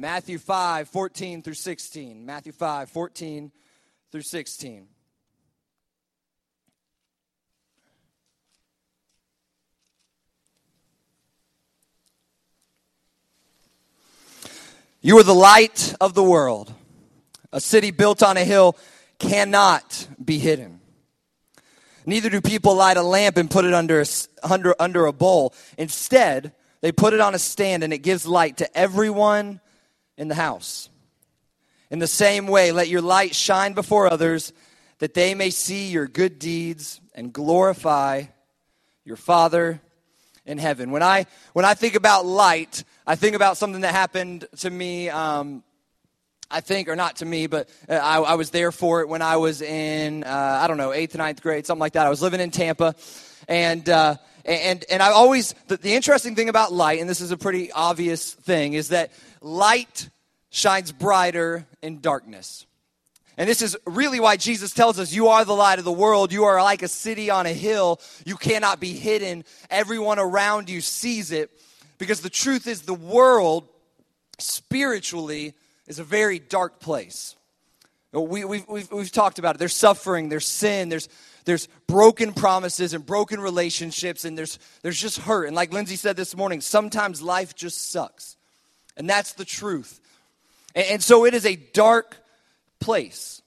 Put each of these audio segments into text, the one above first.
Matthew 5, 14 through 16. Matthew 5, 14 through 16. You are the light of the world. A city built on a hill cannot be hidden. Neither do people light a lamp and put it under a, under, under a bowl. Instead, they put it on a stand and it gives light to everyone in the house. In the same way, let your light shine before others that they may see your good deeds and glorify your Father in heaven. When I, when I think about light, I think about something that happened to me um, I think, or not to me, but uh, I, I, was there for it when I was in, uh, I don't know, eighth, ninth grade, something like that. I was living in Tampa. And, uh, and, and I always, the, the interesting thing about light, and this is a pretty obvious thing, is that light shines brighter in darkness. And this is really why Jesus tells us, You are the light of the world. You are like a city on a hill. You cannot be hidden. Everyone around you sees it. Because the truth is, the world spiritually is a very dark place. We, have we've, we've, we've talked about it. There's suffering, there's sin, there's, there's broken promises and broken relationships, and there's, there's just hurt. And like Lindsay said this morning, sometimes life just sucks. And that's the truth. And, and so it is a dark place.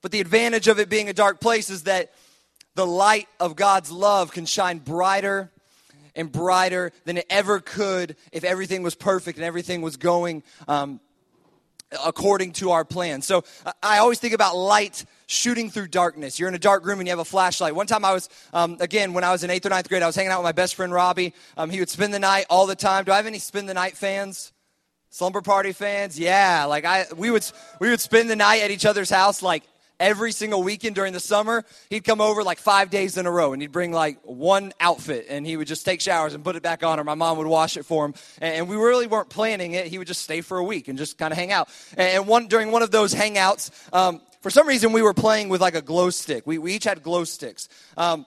But the advantage of it being a dark place is that the light of God's love can shine brighter and brighter than it ever could if everything was perfect and everything was going um, according to our plan. So I always think about light shooting through darkness. You're in a dark room and you have a flashlight. One time I was, um, again, when I was in eighth or ninth grade, I was hanging out with my best friend Robbie. Um, he would spend the night all the time. Do I have any spend the night fans? Slumber party fans? Yeah, like I, we would, we would spend the night at each other's house like every single weekend during the summer, he'd come over like five days in a row and he'd bring like one outfit and he would just take showers and put it back on or my mom would wash it for him. And we really weren't planning it. He would just stay for a week and just kind of hang out. And one, during one of those hangouts, um, for some reason we were playing with like a glow stick. We, we each had glow sticks. Um,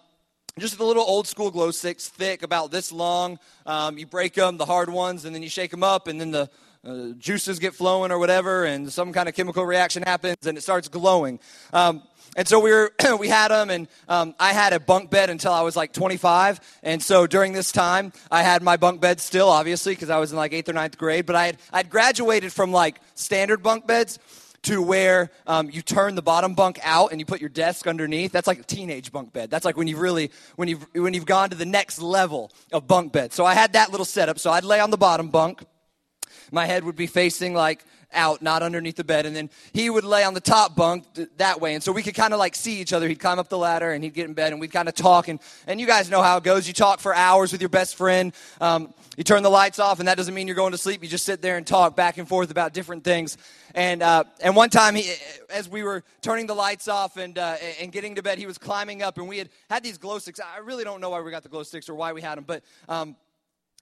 just the little old school glow sticks, thick, about this long. Um, you break them, the hard ones, and then you shake them up, and then the uh, juices get flowing or whatever, and some kind of chemical reaction happens, and it starts glowing. Um, and so we were, we had them, and um, I had a bunk bed until I was like 25. And so during this time, I had my bunk bed still, obviously, because I was in like eighth or ninth grade. But I had I'd graduated from like standard bunk beds to where um, you turn the bottom bunk out and you put your desk underneath. That's like a teenage bunk bed. That's like when you've really when you've when you've gone to the next level of bunk bed. So I had that little setup. So I'd lay on the bottom bunk my head would be facing like out, not underneath the bed. And then he would lay on the top bunk that way. And so we could kind of like see each other. He'd climb up the ladder and he'd get in bed and we'd kind of talk. And, and you guys know how it goes. You talk for hours with your best friend. Um, you turn the lights off, and that doesn't mean you're going to sleep. You just sit there and talk back and forth about different things. And, uh, and one time, he, as we were turning the lights off and, uh, and getting to bed, he was climbing up, and we had had these glow sticks. I really don't know why we got the glow sticks or why we had them, but um,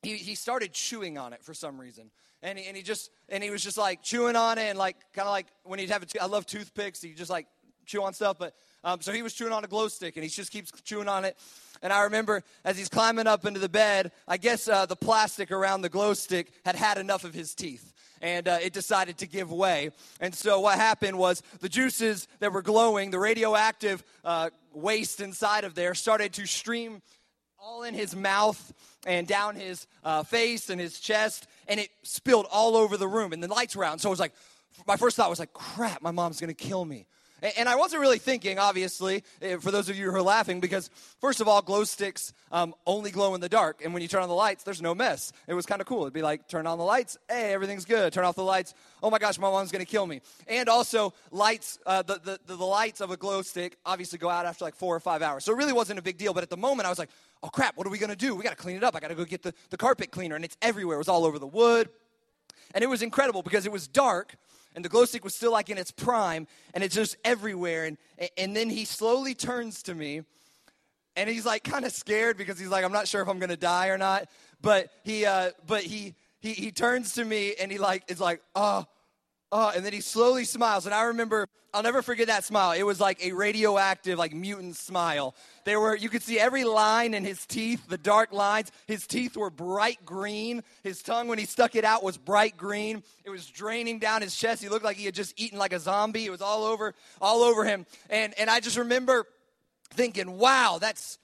he, he started chewing on it for some reason. And he, and he just and he was just like chewing on it and like kind of like when he'd have a, I love toothpicks he just like chew on stuff but um, so he was chewing on a glow stick and he just keeps chewing on it. And i remember as he's climbing up into the bed i guess uh, the plastic around the glow stick had had enough of his teeth and uh, it decided to give way. And so what happened was the juices that were glowing the radioactive uh, waste inside of there started to stream all in his mouth and down his uh, face and his chest, and it spilled all over the room, and the lights were out. And so I was like, my first thought was like, crap, my mom's gonna kill me. And I wasn't really thinking, obviously, eh, for those of you who are laughing, because first of all, glow sticks um, only glow in the dark. And when you turn on the lights, there's no mess. It was kind of cool. It'd be like, turn on the lights, hey, everything's good. Turn off the lights, oh my gosh, my mom's going to kill me. And also, lights, uh, the, the, the, the lights of a glow stick obviously go out after like four or five hours. So it really wasn't a big deal. But at the moment, I was like, oh crap, what are we going to do? We got to clean it up. I got to go get the, the carpet cleaner. And it's everywhere. It was all over the wood. And it was incredible because it was dark and the glow stick was still like in its prime and it's just everywhere. And and then he slowly turns to me and he's like kind of scared because he's like i'm not sure if i'm gonna die or not. But he uh but he he, he turns to me and he like is like oh uh, and then he slowly smiles. And I remember, I'll never forget that smile. It was like a radioactive, like mutant smile. There were, you could see every line in his teeth, the dark lines. His teeth were bright green. His tongue, when he stuck it out, was bright green. It was draining down his chest. He looked like he had just eaten like a zombie. It was all over, all over him. And, and I just remember thinking, wow, that's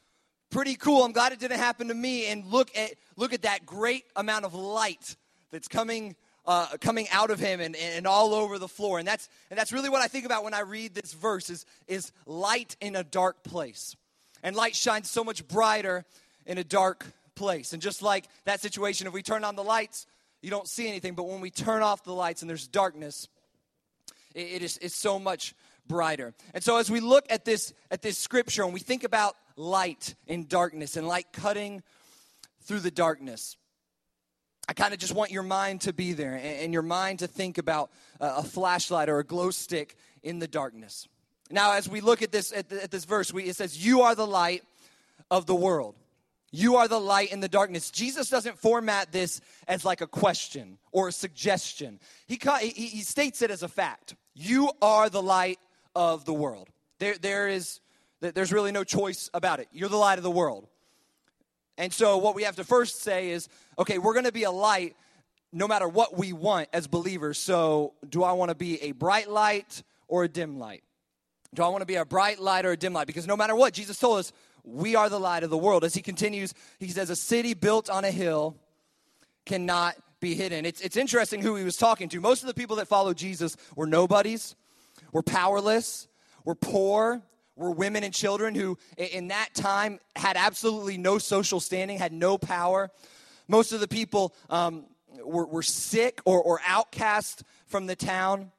pretty cool. I'm glad it didn't happen to me. And look at, look at that great amount of light that's coming uh, coming out of him and, and all over the floor. And that's, and that's really what I think about when I read this verse is, is light in a dark place. And light shines so much brighter in a dark place. And just like that situation, if we turn on the lights, you don't see anything. But when we turn off the lights and there's darkness, it, it is it's so much brighter. And so as we look at this at this scripture and we think about light in darkness and light cutting through the darkness, I kind of just want your mind to be there and your mind to think about a flashlight or a glow stick in the darkness. Now, as we look at this at, the, at this verse, we, it says, "You are the light of the world. You are the light in the darkness." Jesus doesn't format this as like a question or a suggestion. He he, he states it as a fact. You are the light of the world. There there is there's really no choice about it. You're the light of the world. And so, what we have to first say is okay, we're going to be a light no matter what we want as believers. So, do I want to be a bright light or a dim light? Do I want to be a bright light or a dim light? Because no matter what, Jesus told us we are the light of the world. As he continues, he says, A city built on a hill cannot be hidden. It's, it's interesting who he was talking to. Most of the people that followed Jesus were nobodies, were powerless, were poor, were women and children who, in that time, had absolutely no social standing, had no power. Most of the people um, were, were sick or, or outcast from the town.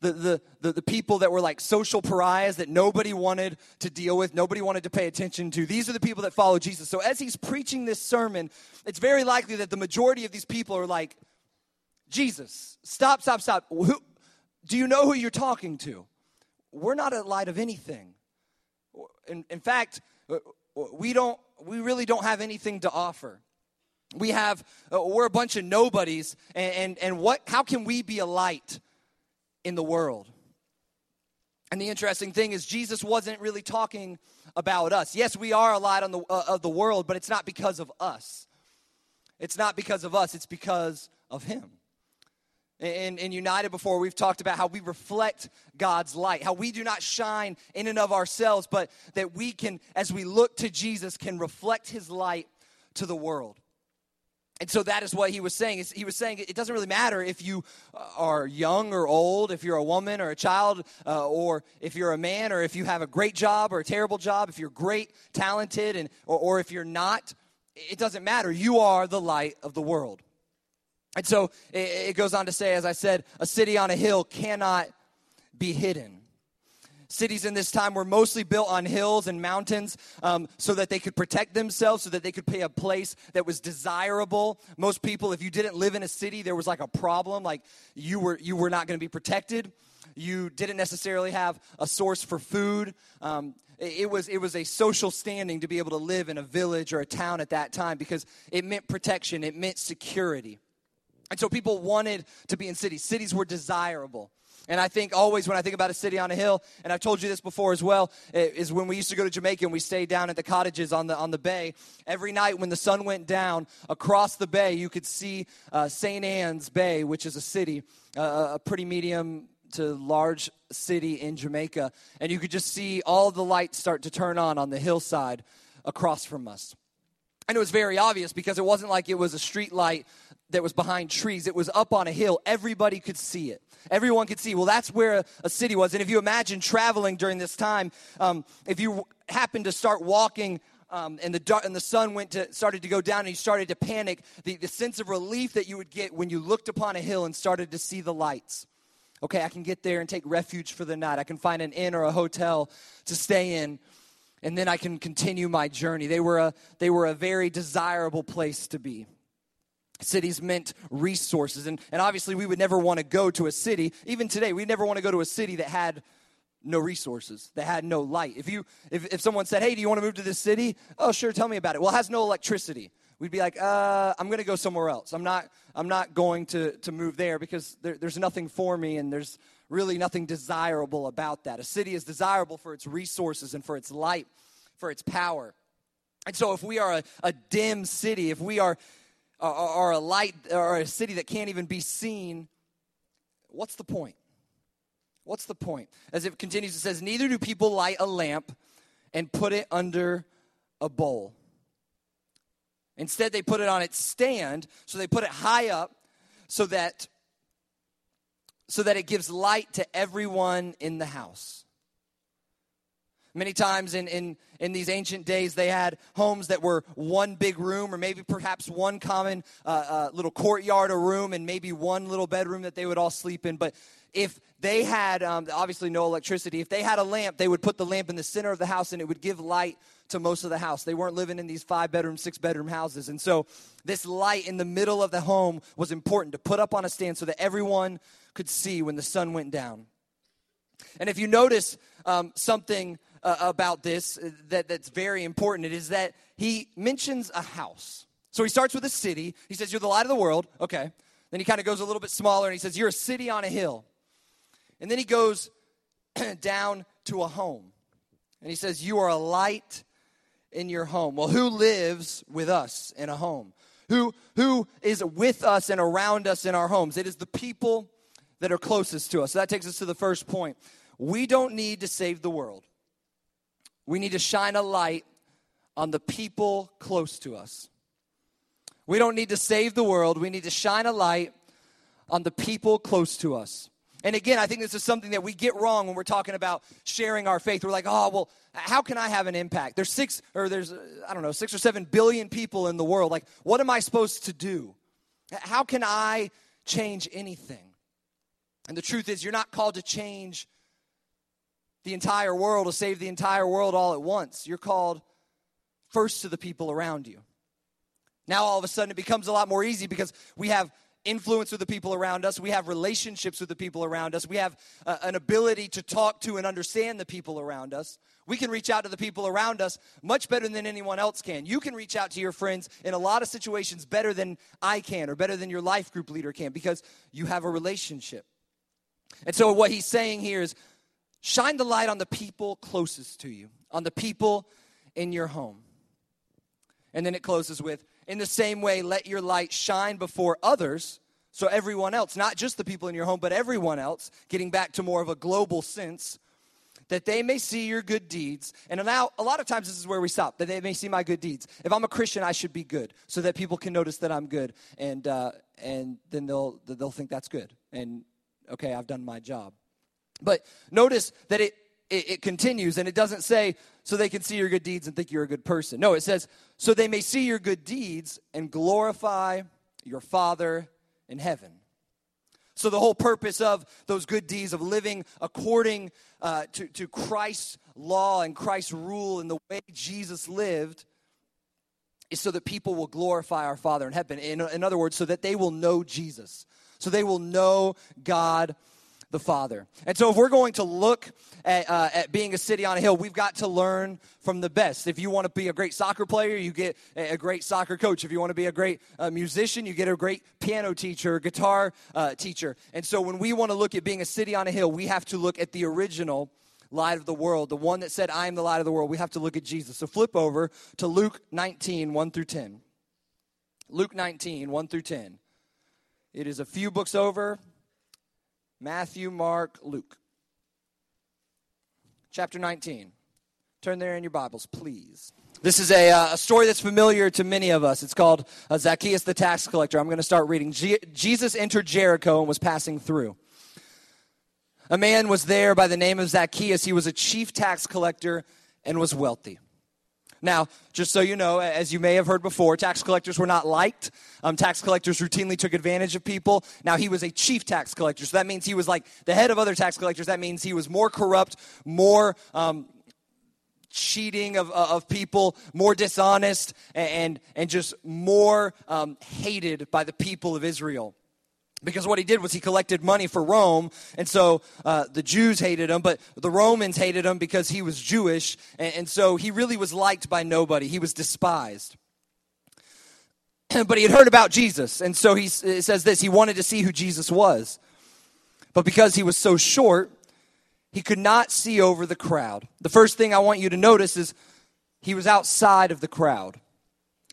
The, the, the, the, people that were like social pariahs that nobody wanted to deal with, nobody wanted to pay attention to. These are the people that follow Jesus. So as he's preaching this sermon, it's very likely that the majority of these people are like, Jesus, stop, stop, stop. Who, do you know who you're talking to? We're not a light of anything. In, in fact, uh, we don't we really don't have anything to offer. We have uh, we're a bunch of nobodies and, and, and what how can we be a light in the world? And the interesting thing is jesus wasn't really talking about us. Yes we are a light on the, uh, of the world but it's not because of us. It's not because of us it's because of him in, in United before, we've talked about how we reflect God's light, how we do not shine in and of ourselves, but that we can, as we look to Jesus, can reflect his light to the world. And so that is what he was saying. He was saying it doesn't really matter if you are young or old, if you're a woman or a child, uh, or if you're a man, or if you have a great job or a terrible job, if you're great, talented, and, or, or if you're not. It doesn't matter. You are the light of the world. And so it, goes on to say, as I said, a city on a hill cannot be hidden. Cities in this time were mostly built on hills and mountains um, so that they could protect themselves, so that they could pay a place that was desirable. Most people, if you didn't live in a city, there was like a problem, like you were you were not going to be protected. You didn't necessarily have a source for food. Um, it was it was a social standing to be able to live in a village or a town at that time because it meant protection, it meant security. And so people wanted to be in cities. Cities were desirable. And I think always when I think about a city on a hill, and I've told you this before as well, is when we used to go to Jamaica and we stayed down at the cottages on the on the bay. Every night when the sun went down across the bay, you could see uh, St. Ann's Bay, which is a city, uh, a pretty medium to large city in Jamaica, and you could just see all the lights start to turn on on the hillside across from us. And it was very obvious because it wasn't like it was a street light that was behind trees. It was up on a hill. Everybody could see it. Everyone could see. Well, that's where a, a city was. And if you imagine traveling during this time, um, if you happened to start walking um, and the dark, and the sun went to started to go down and you started to panic, the, the sense of relief that you would get when you looked upon a hill and started to see the lights. Okay, I can get there and take refuge for the night. I can find an inn or a hotel to stay in, and then I can continue my journey. They were a, they were a very desirable place to be. Cities meant resources. And, and obviously, we would never want to go to a city, even today, we'd never want to go to a city that had no resources, that had no light. If, you, if, if someone said, Hey, do you want to move to this city? Oh, sure, tell me about it. Well, it has no electricity. we'd be like, uh, I'm going to go somewhere else. I'm not, I'm not going to, to move there because there, there's nothing for me and there's really nothing desirable about that. A city is desirable for its resources and for its light, for its power. And so if we are a, a dim city, if we are, are, are a light or a city that can't even be seen, what's the point? What's the point? As it continues, it says, Neither do people light a lamp and put it under a bowl. Instead, they put it on its stand, so they put it high up so that so that it gives light to everyone in the house. Many times in, in, in these ancient days, they had homes that were one big room, or maybe perhaps one common uh, uh, little courtyard or room, and maybe one little bedroom that they would all sleep in. But if they had, um, obviously, no electricity, if they had a lamp, they would put the lamp in the center of the house and it would give light to most of the house. They weren't living in these five bedroom, six bedroom houses. And so, this light in the middle of the home was important to put up on a stand so that everyone could see when the sun went down. And if you notice um, something uh, about this uh, that, that's very important, it is that he mentions a house. So he starts with a city. He says, You're the light of the world. Okay. Then he kind of goes a little bit smaller and he says, You're a city on a hill. And then he goes down to a home. And he says, You are a light in your home. Well, who lives with us in a home? Who, who is with us and around us in our homes? It is the people that are closest to us. So that takes us to the first point. We don't need to save the world, we need to shine a light on the people close to us. We don't need to save the world, we need to shine a light on the people close to us. And again, I think this is something that we get wrong when we're talking about sharing our faith. We're like, oh, well, how can I have an impact? There's six, or there's, I don't know, six or seven billion people in the world. Like, what am I supposed to do? How can I change anything? And the truth is, you're not called to change the entire world, to save the entire world all at once. You're called first to the people around you. Now, all of a sudden, it becomes a lot more easy because we have influence with the people around us. We have relationships with the people around us. We have uh, an ability to talk to and understand the people around us. We can reach out to the people around us much better than anyone else can. You can reach out to your friends in a lot of situations better than I can or better than your life group leader can because you have a relationship. And so, what he's saying here is shine the light on the people closest to you, on the people in your home. And then it closes with, in the same way, let your light shine before others. So, everyone else, not just the people in your home, but everyone else, getting back to more of a global sense, that they may see your good deeds. And now, a lot of times, this is where we stop, that they may see my good deeds. If I'm a Christian, I should be good, so that people can notice that I'm good. And, uh, and then they'll, they'll think that's good. And okay, I've done my job. But notice that it, it, it, continues and it doesn't say, so they can see your good deeds and think you're a good person. No, it says, so they may see your good deeds and glorify your Father in heaven. So, the whole purpose of those good deeds, of living according uh, to, to Christ's law and Christ's rule and the way Jesus lived, is so that people will glorify our Father in heaven. In, in other words, so that they will know Jesus so they will know God the Father. And so, if we're going to look at, uh, at, being a city on a hill, we've got to learn from the best. If you want to be a great soccer player, you get a great soccer coach. If you want to be a great uh, musician, you get a great piano teacher, guitar uh, teacher. And so, when we want to look at being a city on a hill, we have to look at the original light of the world, the one that said, I am the light of the world. We have to look at Jesus. So, flip over to Luke 19, 1 through 10. Luke 19, 1 through 10. It is a few books over Matthew, Mark, Luke. Chapter 19. Turn there in your Bibles, please. This is a, uh, a story that's familiar to many of us. It's called uh, Zacchaeus the tax collector. I'm going to start reading. Je- Jesus entered Jericho and was passing through. A man was there by the name of Zacchaeus. He was a chief tax collector and was wealthy. Now, just so you know, as you may have heard before, tax collectors were not liked. Um, tax collectors routinely took advantage of people. Now, he was a chief tax collector, so that means he was like the head of other tax collectors. That means he was more corrupt, more um, cheating of, uh, of people, more dishonest, and, and just more um, hated by the people of Israel. Because what he did was he collected money for Rome, and so uh, the Jews hated him, but the Romans hated him because he was Jewish, and, and so he really was liked by nobody. He was despised. but he had heard about Jesus. And so he says this he wanted to see who Jesus was. But because he was so short, he could not see over the crowd. The first thing I want you to notice is he was outside of the crowd.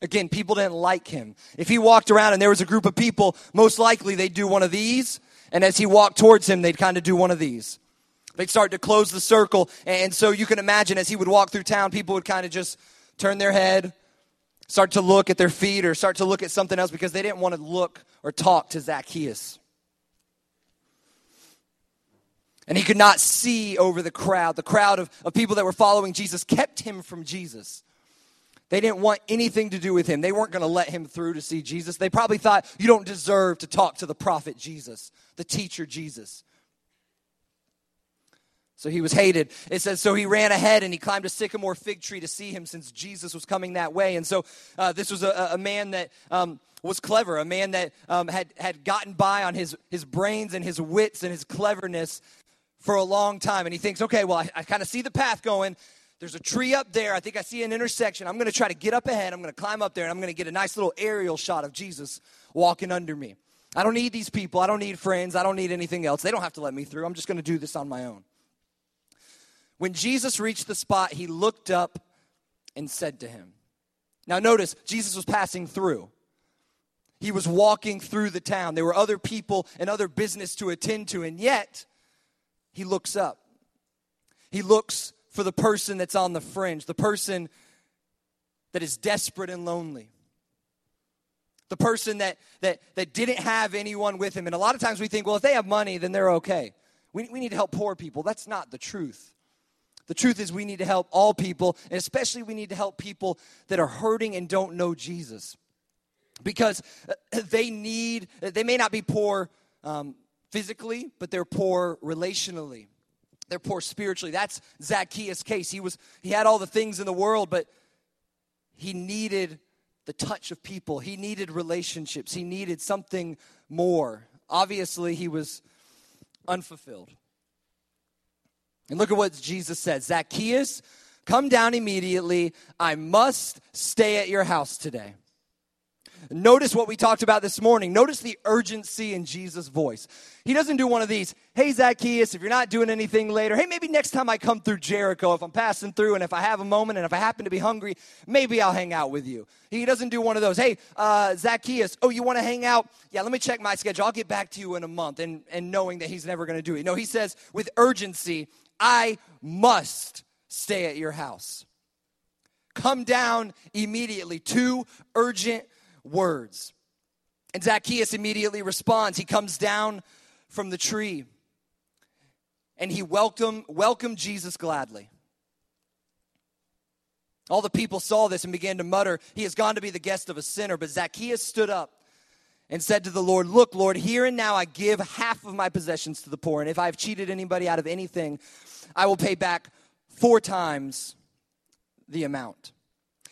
Again, people didn't like him. If he walked around and there was a group of people, most likely they'd do one of these. And as he walked towards him, they'd kind of do one of these. They'd start to close the circle. And so you can imagine as he would walk through town, people would kind of just turn their head, start to look at their feet, or start to look at something else because they didn't want to look or talk to Zacchaeus. And he could not see over the crowd. The crowd of, of people that were following Jesus kept him from Jesus. They didn't want anything to do with him. They weren't going to let him through to see Jesus. They probably thought, you don't deserve to talk to the prophet Jesus, the teacher Jesus. So he was hated. It says, so he ran ahead and he climbed a sycamore fig tree to see him since Jesus was coming that way. And so uh, this was a, a man that um, was clever, a man that um, had, had gotten by on his, his brains and his wits and his cleverness for a long time. And he thinks, okay, well, I, I kind of see the path going. There's a tree up there. I think I see an intersection. I'm going to try to get up ahead. I'm going to climb up there and I'm going to get a nice little aerial shot of Jesus walking under me. I don't need these people. I don't need friends. I don't need anything else. They don't have to let me through. I'm just going to do this on my own. When Jesus reached the spot, he looked up and said to him. Now, notice, Jesus was passing through. He was walking through the town. There were other people and other business to attend to, and yet he looks up. He looks for the person that's on the fringe, the person that is desperate and lonely. The person that, that, that didn't have anyone with him. And a lot of times we think, well, if they have money, then they're okay. We, we need to help poor people. That's not the truth. The truth is, we need to help all people, and especially we need to help people that are hurting and don't know Jesus. Because uh, they need, they may not be poor um, physically, but they're poor relationally. They're poor spiritually. That's Zacchaeus' case. He was he had all the things in the world, but he needed the touch of people. He needed relationships. He needed something more. Obviously, he was unfulfilled. And look at what Jesus said Zacchaeus, come down immediately. I must stay at your house today. Notice what we talked about this morning. Notice the urgency in Jesus' voice. He doesn't do one of these, hey, Zacchaeus, if you're not doing anything later, hey, maybe next time I come through Jericho, if I'm passing through and if I have a moment and if I happen to be hungry, maybe I'll hang out with you. He doesn't do one of those, hey, uh, Zacchaeus, oh, you want to hang out? Yeah, let me check my schedule. I'll get back to you in a month, and, and knowing that he's never going to do it. No, he says with urgency, I must stay at your house. Come down immediately. Two urgent words. And Zacchaeus immediately responds. He comes down from the tree and he welcomed, welcomed Jesus gladly. All the people saw this and began to mutter, He has gone to be the guest of a sinner. But Zacchaeus stood up and said to the Lord, Look, Lord, here and now I give half of my possessions to the poor. And if I have cheated anybody out of anything, I will pay back four times the amount.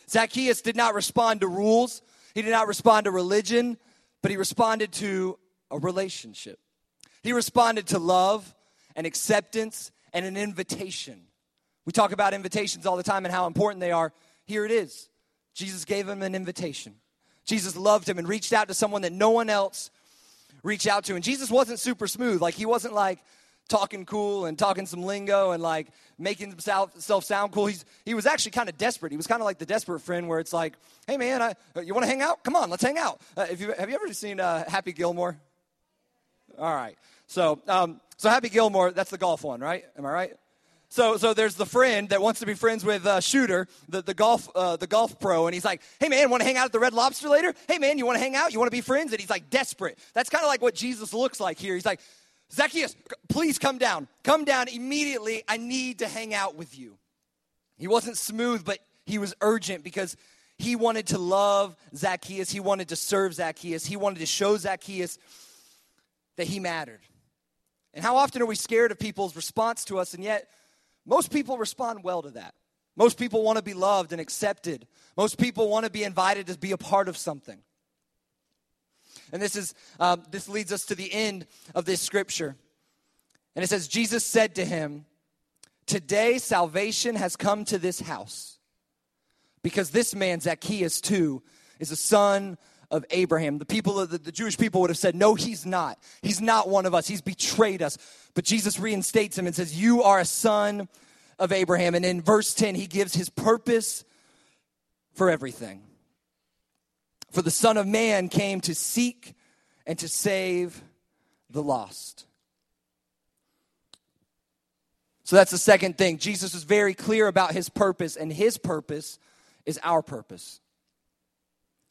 Zacchaeus did not respond to rules, he did not respond to religion, but he responded to a relationship. He responded to love and acceptance and an invitation. We talk about invitations all the time and how important they are. Here it is Jesus gave him an invitation. Jesus loved him and reached out to someone that no one else reached out to. And Jesus wasn't super smooth. Like, he wasn't like talking cool and talking some lingo and like making himself sound cool. He's, he was actually kind of desperate. He was kind of like the desperate friend where it's like, hey man, I, uh, you want to hang out? Come on, let's hang out. Uh, if you, have you ever seen uh, Happy Gilmore? All right. So, um, so Happy Gilmore, that's the golf one, right? Am I right? So, so there's the friend that wants to be friends with uh, Shooter, the, the golf uh, the golf pro, and he's like, "Hey man, want to hang out at the Red Lobster later? Hey man, you want to hang out? You want to be friends?" And he's like desperate. That's kind of like what Jesus looks like here. He's like, "Zacchaeus, please come down. Come down immediately. I need to hang out with you." He wasn't smooth, but he was urgent because he wanted to love Zacchaeus. He wanted to serve Zacchaeus. He wanted to show Zacchaeus that he mattered. And how often are we scared of people's response to us, and yet most people respond well to that. Most people want to be loved and accepted. Most people want to be invited to be a part of something. And this is um, this leads us to the end of this scripture. And it says, Jesus said to him, Today salvation has come to this house. Because this man, Zacchaeus, too, is a son of Abraham. The people of the, the, Jewish people would have said, No, he's not. He's not one of us. He's betrayed us. But Jesus reinstates him and says, You are a son of Abraham. And in verse 10, he gives his purpose for everything. For the Son of Man came to seek and to save the lost. So that's the second thing. Jesus was very clear about his purpose, and his purpose is our purpose.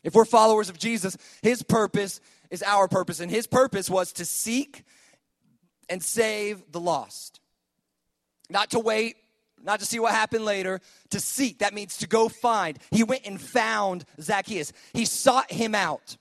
If we're followers of Jesus, his purpose is our purpose, and his purpose was to seek and save the lost. Not to wait, not to see what happened later, to seek. That means to go find. He went and found Zacchaeus, he sought him out,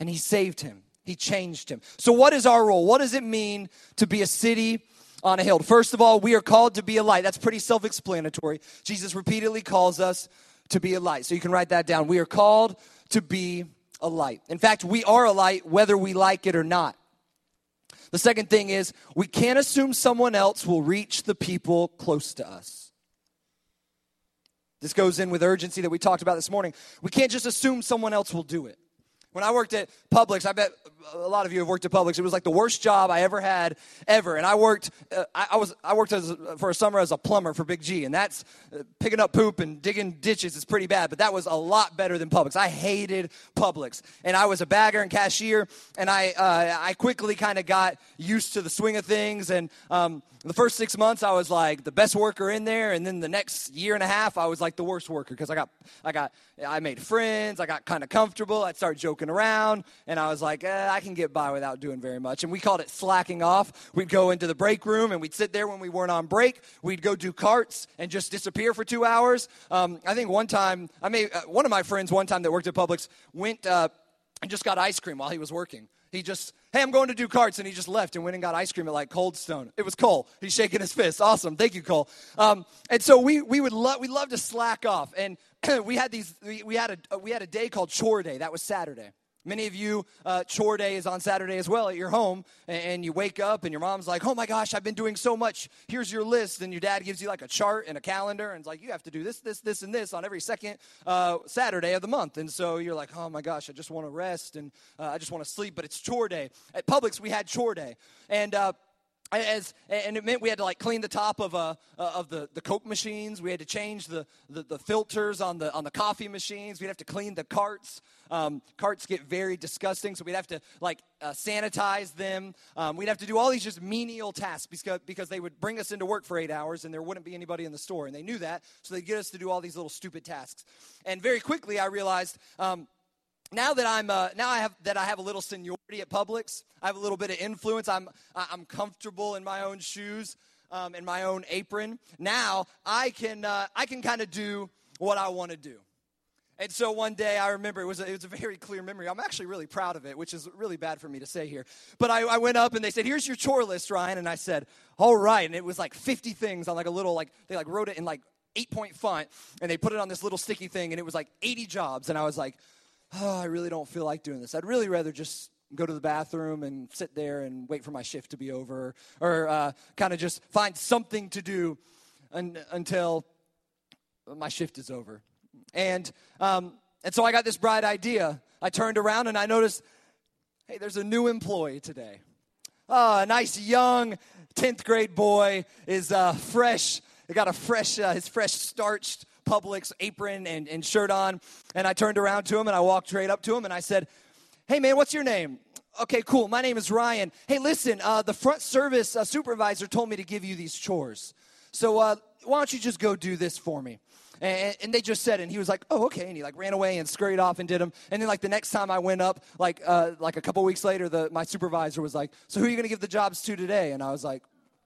and he saved him. He changed him. So, what is our role? What does it mean to be a city on a hill. First of all, we are called to be a light. That's pretty self explanatory. Jesus repeatedly calls us to be a light. So you can write that down. We are called to be a light. In fact, we are a light whether we like it or not. The second thing is we can't assume someone else will reach the people close to us. This goes in with urgency that we talked about this morning. We can't just assume someone else will do it. When I worked at Publix, I bet a lot of you have worked at Publix. It was like the worst job I ever had ever. And I worked, uh, I, I, was, I worked as, for a summer as a plumber for Big G, and that's uh, picking up poop and digging ditches is pretty bad. But that was a lot better than Publix. I hated Publix, and I was a bagger and cashier, and I, uh, I quickly kind of got used to the swing of things. And um, the first six months, I was like the best worker in there, and then the next year and a half, I was like the worst worker because I got, I got, I made friends. I got kind of comfortable. I'd start joking around, and I was like, eh, I can get by without doing very much. And we called it slacking off. We'd go into the break room, and we'd sit there when we weren't on break. We'd go do carts and just disappear for two hours. Um, I think one time, I made uh, one of my friends one time that worked at Publix went uh, and just got ice cream while he was working. He just, hey, I'm going to do carts. And he just left and went and got ice cream at like Cold Stone. It was Cole. He's shaking his fist. Awesome. Thank you, Cole. Um, and so we, we would love, we love to slack off. And we had these, we, we, had a, we had a day called chore day. That was Saturday. Many of you, uh, chore day is on Saturday as well at your home, and, you wake up and your mom's like, Oh my gosh, I've been doing so much. Here's your list. And your dad gives you like a chart and a calendar, and it's like, You have to do this, this, this, and this on every second uh, Saturday of the month. And so you're like, Oh my gosh, I just want to rest and uh, I just want to sleep, but it's chore day. At Publix, we had chore day. And uh, as and it meant we had to like clean the top of uh, uh, of the, the coke machines. We had to change the, the, the, filters on the on the coffee machines. We'd have to clean the carts. Um, carts get very disgusting so we'd have to like uh, sanitize them. Um, we'd have to do all these just menial tasks because, because they would bring us into work for eight hours and there wouldn't be anybody in the store and they knew that. So they'd get us to do all these little stupid tasks. And very quickly i realized um, now that I'm uh, now I have that I have a little seniority at Publix, I have a little bit of influence. I'm I'm comfortable in my own shoes, um, in my own apron. Now I can uh, I can kind of do what I want to do. And so one day I remember it was, a, it was a very clear memory. I'm actually really proud of it, which is really bad for me to say here. But I, I went up and they said, Here's your chore list, Ryan. And I said, All right. And it was like 50 things on like a little, like, they like wrote it in like eight point font and they put it on this little sticky thing and it was like 80 jobs. And I was like, oh, I really don't feel like doing this. I'd really rather just go to the bathroom and sit there and wait for my shift to be over, or uh, kind of just find something to do un- until my shift is over. And um, and so I got this bright idea. I turned around and I noticed, hey, there's a new employee today. Oh, a nice young 10th grade boy is uh, fresh. He got a fresh, uh, his fresh starched Publix apron and, and shirt on. And I turned around to him and I walked straight up to him and I said, Hey, man, what's your name? Okay, cool. My name is Ryan. Hey, listen, uh, the front service uh, supervisor told me to give you these chores. So uh, why don't you just go do this for me? And, they just said, and he was like, "Oh, okay." And he like ran away and scurried off and did them. And then like the next time I went up, like uh, like a couple weeks later, the my supervisor was like, "So who are you to give the jobs to today?" And I was like,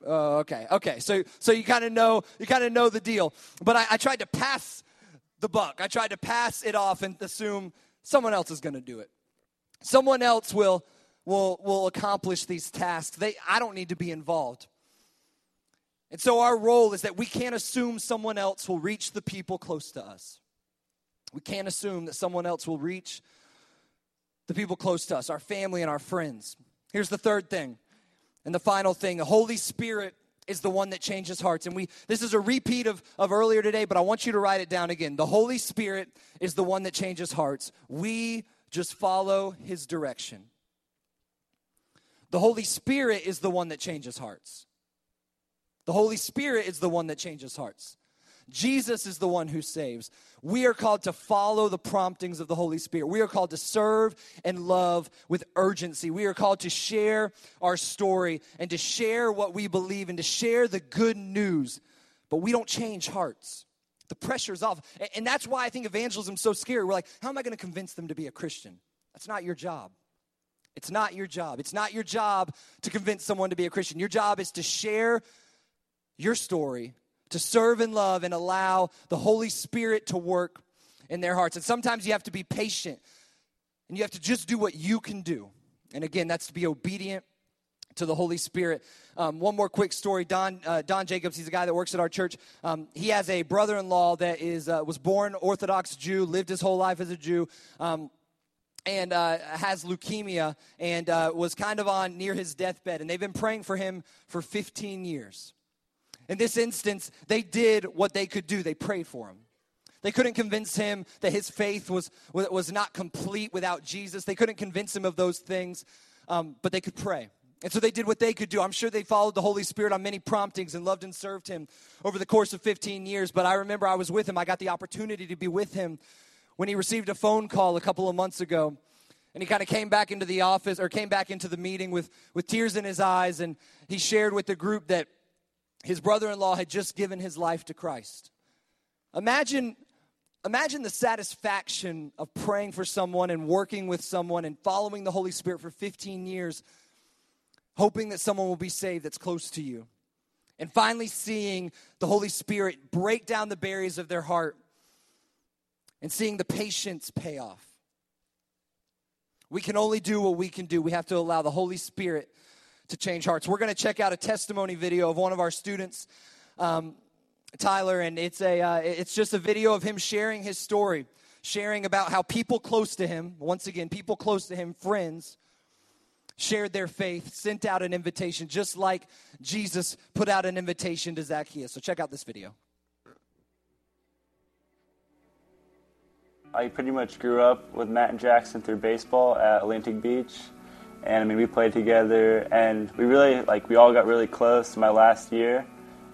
Oh, okay, okay. So, so you kind of know, you kind of know the deal. But I, I tried to pass the buck. I tried to pass it off and assume someone else is going to do it. Someone else will will will accomplish these tasks. They, I don't need to be involved. And so our role is that we can't assume someone else will reach the people close to us. We can't assume that someone else will reach the people close to us, our family and our friends. Here's the third thing and the final thing, the Holy Spirit is the one that changes hearts. And we this is a repeat of, of earlier today, but I want you to write it down again. The Holy Spirit is the one that changes hearts. We just follow his direction. The Holy Spirit is the one that changes hearts. The Holy Spirit is the one that changes hearts. Jesus is the one who saves. We are called to follow the promptings of the Holy Spirit. We are called to serve and love with urgency. We are called to share our story and to share what we believe and to share the good news. But we don't change hearts. The pressure's off. And that's why I think evangelism is so scary. We're like, how am I going to convince them to be a Christian? That's not your job. It's not your job. It's not your job to convince someone to be a Christian. Your job is to share your story to serve and love and allow the Holy Spirit to work in their hearts. And sometimes you have to be patient and you have to just do what you can do. And again, that's to be obedient to the Holy Spirit. Um, one more quick story. Don uh, Don Jacobs, he's a guy that works at our church. Um, he has a brother-in-law that is uh, was born Orthodox Jew, lived his whole life as a Jew. Um, and uh, has leukemia and uh, was kind of on near his deathbed and they've been praying for him for 15 years in this instance, they did what they could do. They prayed for him. They couldn't convince him that his faith was, was not complete without Jesus. They couldn't convince him of those things, um, but they could pray. And so they did what they could do. I'm sure they followed the Holy Spirit on many promptings and loved and served him over the course of 15 years. But I remember I was with him. I got the opportunity to be with him when he received a phone call a couple of months ago. And he kind of came back into the office or came back into the meeting with, with tears in his eyes. And he shared with the group that his brother-in-law had just given his life to Christ. Imagine imagine the satisfaction of praying for someone and working with someone and following the Holy Spirit for 15 years hoping that someone will be saved that's close to you. And finally seeing the Holy Spirit break down the barriers of their heart and seeing the patience pay off. We can only do what we can do. We have to allow the Holy Spirit to change hearts. We're going to check out a testimony video of one of our students, um, Tyler, and it's a uh, it's just a video of him sharing his story, sharing about how people close to him, once again, people close to him, friends, shared their faith, sent out an invitation, just like Jesus put out an invitation to Zacchaeus. So check out this video. I pretty much grew up with Matt and Jackson through baseball at Atlantic Beach and I mean we played together, and we really like we all got really close. My last year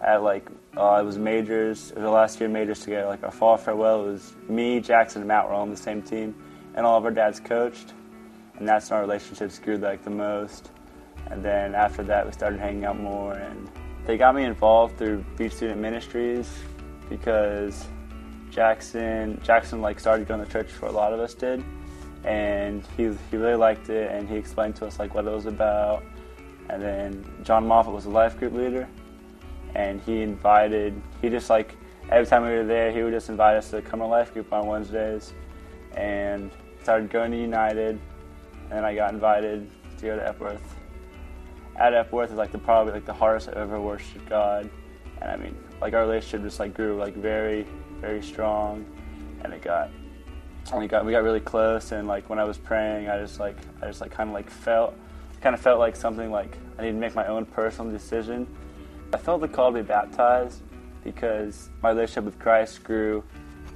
at like uh, it was majors, it was the last year majors together. Like our fall farewell was me, Jackson, and Matt were all on the same team, and all of our dads coached, and that's when our relationships grew like the most. And then after that, we started hanging out more, and they got me involved through Beach Student Ministries because Jackson Jackson like started going to church before a lot of us did and he, he really liked it and he explained to us like what it was about. And then john moffat was the life group leader and he invited he just like every time we were there he would just invite us to come to life group on wednesdays. And started going to united and then i got invited to go to epworth. At epworth is like the probably like the hardest i've ever worshiped god. And i mean like our relationship just like grew like very very strong. And it got we got we got really close and like when I was praying I just like I just like kind of like felt kind of felt like something like I need to make my own personal decision. I felt the call to be baptized because my relationship with Christ grew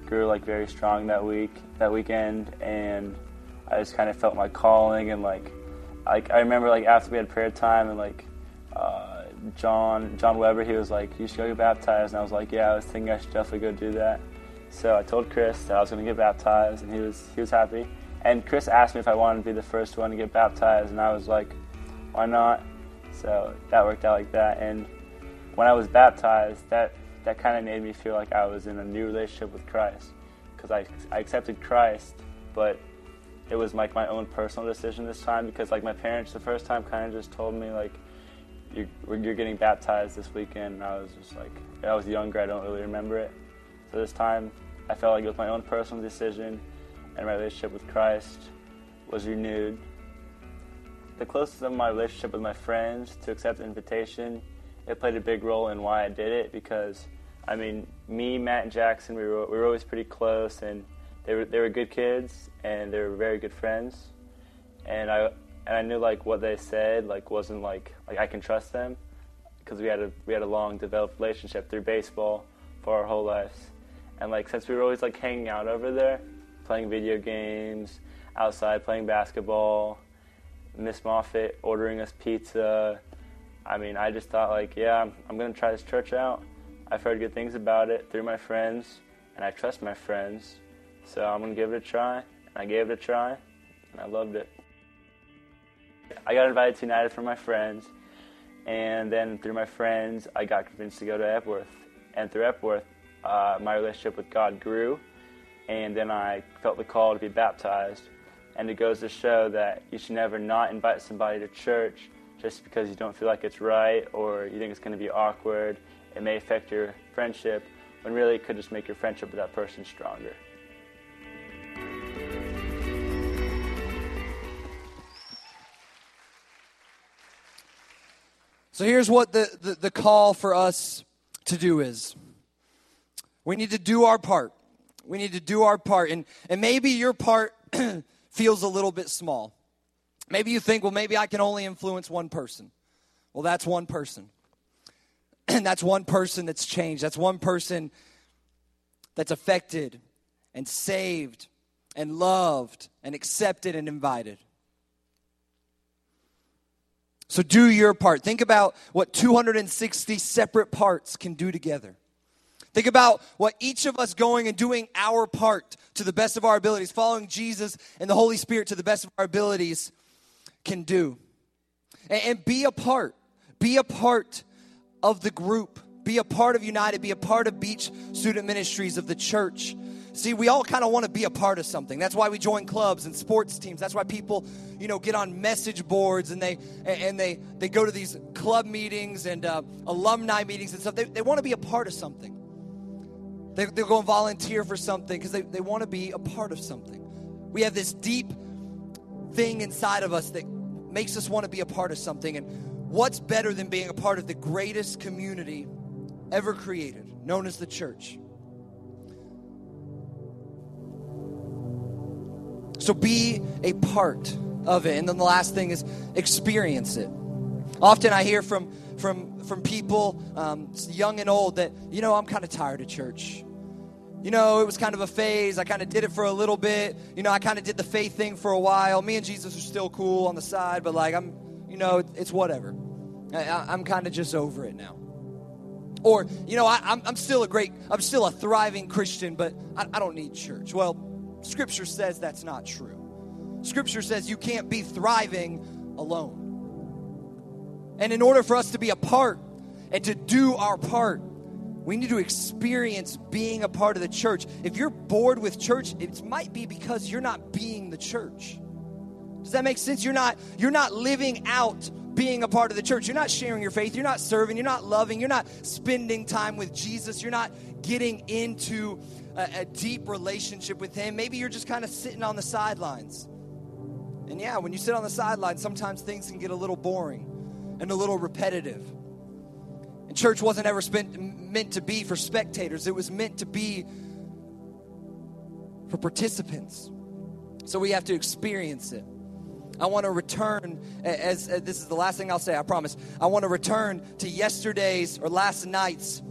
grew like very strong that week that weekend and I just kind of felt my calling and like like I remember like after we had prayer time and like uh, John John Weber he was like you should go get baptized and I was like yeah I was thinking I should definitely go do that so I told Chris that I was going to get baptized, and he was he was happy. And Chris asked me if I wanted to be the first one to get baptized, and I was like, why not? So that worked out like that. And when I was baptized, that that kind of made me feel like I was in a new relationship with Christ, because I I accepted Christ, but it was like my own personal decision this time because like my parents the first time kind of just told me like you're, you're getting baptized this weekend and I was just like I was younger I don't really remember it so this time I felt like it was my own personal decision, and my relationship with Christ was renewed. The closest of my relationship with my friends to accept the invitation, it played a big role in why I did it because, I mean, me, Matt, and Jackson, we were, we were always pretty close, and they were, they were good kids, and they were very good friends. And I, and I knew like what they said like wasn't like like I can trust them because we had a we had a long developed relationship through baseball for our whole lives and like since we were always like hanging out over there, playing video games, outside playing basketball, Miss Moffat ordering us pizza. I mean, I just thought like, yeah, I'm, I'm gonna try this church out. I've heard good things about it through my friends, and I trust my friends, so I'm gonna give it a try. And I gave it a try, and I loved it. I got invited to United from my friends, and then through my friends, I got convinced to go to Epworth. And through Epworth, uh, my relationship with God grew, and then I felt the call to be baptized. And it goes to show that you should never not invite somebody to church just because you don't feel like it's right or you think it's going to be awkward. It may affect your friendship, when really it could just make your friendship with that person stronger. So here's what the, the, the, call for us to do is we need to do our part. We need to do our part. And, and maybe your part feels a little bit small. Maybe you think, well, maybe I can only influence one person. Well, that's one person. And that's one person that's changed. That's one person that's affected and saved and loved and accepted and invited. So do your part. Think about what 260 separate parts can do together. Think about what each of us going and doing our part to the best of our abilities, following Jesus and the Holy Spirit to the best of our abilities can do. And, and be a part. Be a part of the group. Be a part of United. Be a part of Beach Student Ministries of the church. See, we all kind of want to be a part of something. That's why we join clubs and sports teams. That's why people, you know, get on message boards and they and they they go to these club meetings and uh, alumni meetings and stuff. They, they want to be a part of something. They, they'll go and volunteer for something because they, they want to be a part of something. We have this deep thing inside of us that makes us want to be a part of something. And what's better than being a part of the greatest community ever created, known as the church? So be a part of it. And then the last thing is experience it. Often I hear from from from people, um, young and old, that you know I'm kind of tired of church. You know, it was kind of a phase. I kind of did it for a little bit. You know, I kind of did the faith thing for a while. Me and Jesus are still cool on the side, but like I'm, you know, it's whatever. I, am kind of just over it now. Or, you know, I, am still a great, I'm still a thriving Christian, but I, I don't need church. Well, Scripture says that's not true. Scripture says you can't be thriving alone. And in order for us to be a part and to do our part, we need to experience being a part of the church. If you're bored with church, it might be because you're not being the church. Does that make sense? You're not you're not living out being a part of the church. You're not sharing your faith, you're not serving, you're not loving, you're not spending time with Jesus, you're not getting into a, a deep relationship with Him. Maybe you're just kind of sitting on the sidelines. And yeah, when you sit on the sidelines, sometimes things can get a little boring and a little repetitive. Church wasn't ever spent, meant to be for spectators, it was meant to be for participants. So we have to experience it. I want to return, as, as, this is the last thing I'll say, I promise. I want to return to yesterday's or last night's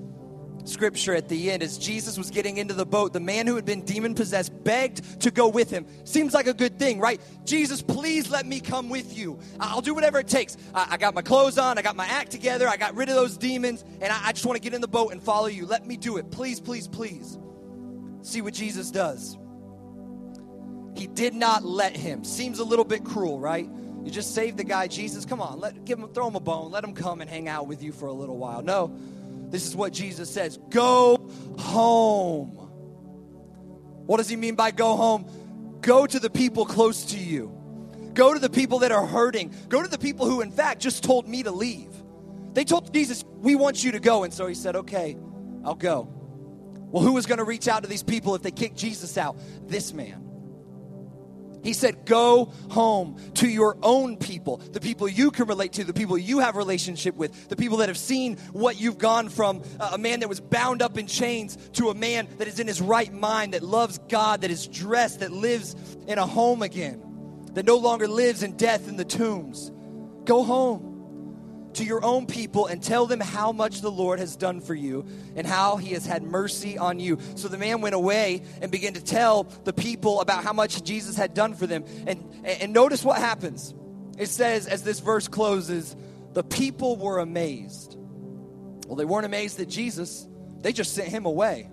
scripture at the end as Jesus was getting into the boat, the man who had been demon possessed begged to go with him. Seems like a good thing, right? Jesus, please let me come with you. I'll do whatever it takes. I, I got my clothes on, I got my act together, I got rid of those demons, and I, I just want to get in the boat and follow you. Let me do it. Please, please, please. See what Jesus does. He did not let him. Seems a little bit cruel, right? You just saved the guy, Jesus. Come on, let give him throw him a bone. Let him come and hang out with you for a little while. No. This is what Jesus says Go home. What does he mean by go home? Go to the people close to you. Go to the people that are hurting. Go to the people who, in fact, just told me to leave. They told Jesus, We want you to go. And so he said, Okay, I'll go. Well, who was going to reach out to these people if they kicked Jesus out? This man. He said, Go home to your own people, the people you can relate to, the people you have relationship with, the people that have seen what you've gone from uh, a man that was bound up in chains to a man that is in his right mind, that loves God, that is dressed, that lives in a home again, that no longer lives in death in the tombs. Go home. To your own people and tell them how much the Lord has done for you and how he has had mercy on you. So the man went away and began to tell the people about how much Jesus had done for them. And, and notice what happens. It says, as this verse closes, the people were amazed. Well, they weren't amazed at Jesus, they just sent him away.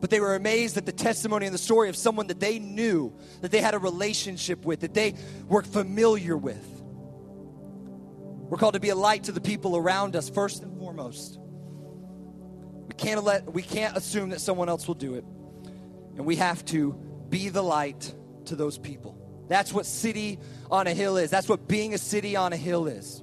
But they were amazed at the testimony and the story of someone that they knew, that they had a relationship with, that they were familiar with. We're called to be a light to the people around us, first and foremost. We can't, let, we can't assume that someone else will do it. And we have to be the light to those people. That's what city on a hill is. That's what being a city on a hill is.